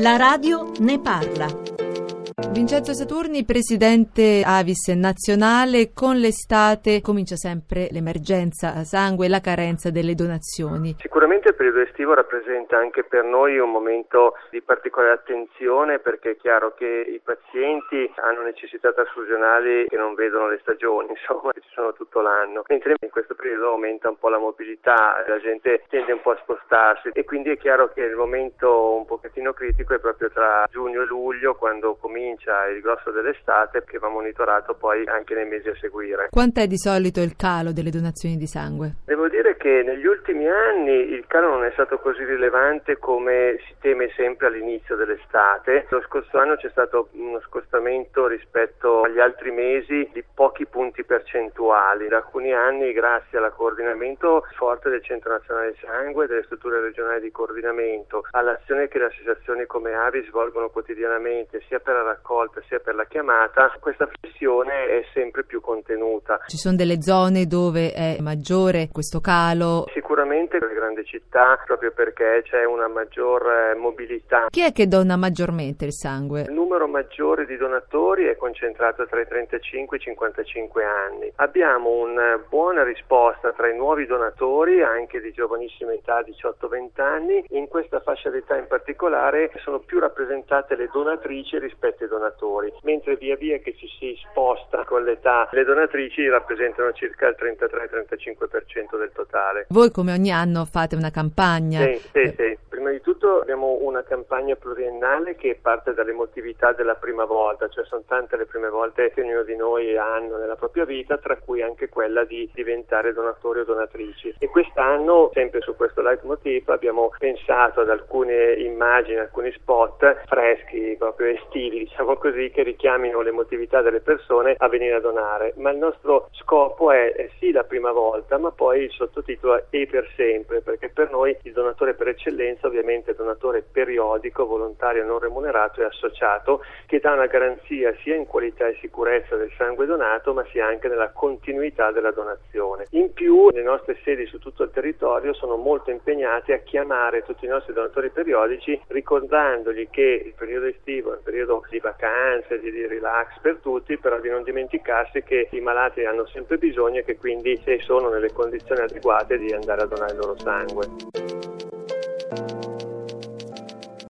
La radio ne parla. Vincenzo Saturni, presidente Avis nazionale, con l'estate comincia sempre l'emergenza sangue e la carenza delle donazioni. Sicuramente il periodo estivo rappresenta anche per noi un momento di particolare attenzione perché è chiaro che i pazienti hanno necessità trasfusionali che non vedono le stagioni, insomma, ci sono tutto l'anno, mentre in questo periodo aumenta un po' la mobilità, la gente tende un po' a spostarsi e quindi è chiaro che il momento un pochettino critico è proprio tra giugno e luglio quando comincia comincia il grosso dell'estate che va monitorato poi anche nei mesi a seguire. Quant'è di solito il calo delle donazioni di sangue? Devo dire che negli ultimi anni il calo non è stato così rilevante come si teme sempre all'inizio dell'estate. Lo scorso anno c'è stato uno scostamento rispetto agli altri mesi di pochi punti percentuali. Da alcuni anni, grazie al coordinamento forte del Centro Nazionale Sangue e delle strutture regionali di coordinamento, all'azione che le associazioni come Avi svolgono quotidianamente sia per la raccolta sia per la chiamata, questa flessione è sempre più contenuta. Ci sono delle zone dove è maggiore questo calo? Sicuramente le grandi città, proprio perché c'è una maggior eh, mobilità. Chi è che dona maggiormente il sangue? Il numero maggiore di donatori è concentrato tra i 35 e i 55 anni. Abbiamo una buona risposta tra i nuovi donatori, anche di giovanissima età, 18-20 anni. In questa fascia d'età in particolare sono più rappresentate le donatrici rispetto ai donatori, mentre via via che ci si sposta con l'età le donatrici rappresentano circa il 33-35% del totale. Voi come ogni anno fate una campagna? Sì, sì, sì. Prima di tutto abbiamo una campagna pluriennale che parte dall'emotività della prima volta, cioè sono tante le prime volte che ognuno di noi hanno nella propria vita, tra cui anche quella di diventare donatori o donatrici. E quest'anno, sempre su questo leitmotiv, abbiamo pensato ad alcune immagini, alcuni spot freschi, proprio estivi, diciamo così, che richiamino l'emotività delle persone a venire a donare. Ma il nostro scopo è, è sì la prima volta, ma poi il sottotitolo è e per sempre, perché per noi il donatore per eccellenza ovviamente è donatore periodico, volontario non remunerato e associato, che dà una garanzia sia in qualità e sicurezza del sangue donato, ma sia anche nella continuità della donazione. In più le nostre sedi su tutto il territorio sono molto impegnate a chiamare tutti i nostri donatori periodici ricordandogli che il periodo estivo è un periodo di vacanze, di, di relax per tutti, però di non dimenticarsi che i malati hanno sempre bisogno e che quindi se sono nelle condizioni adeguate di andare a donare il loro sangue. Thank you.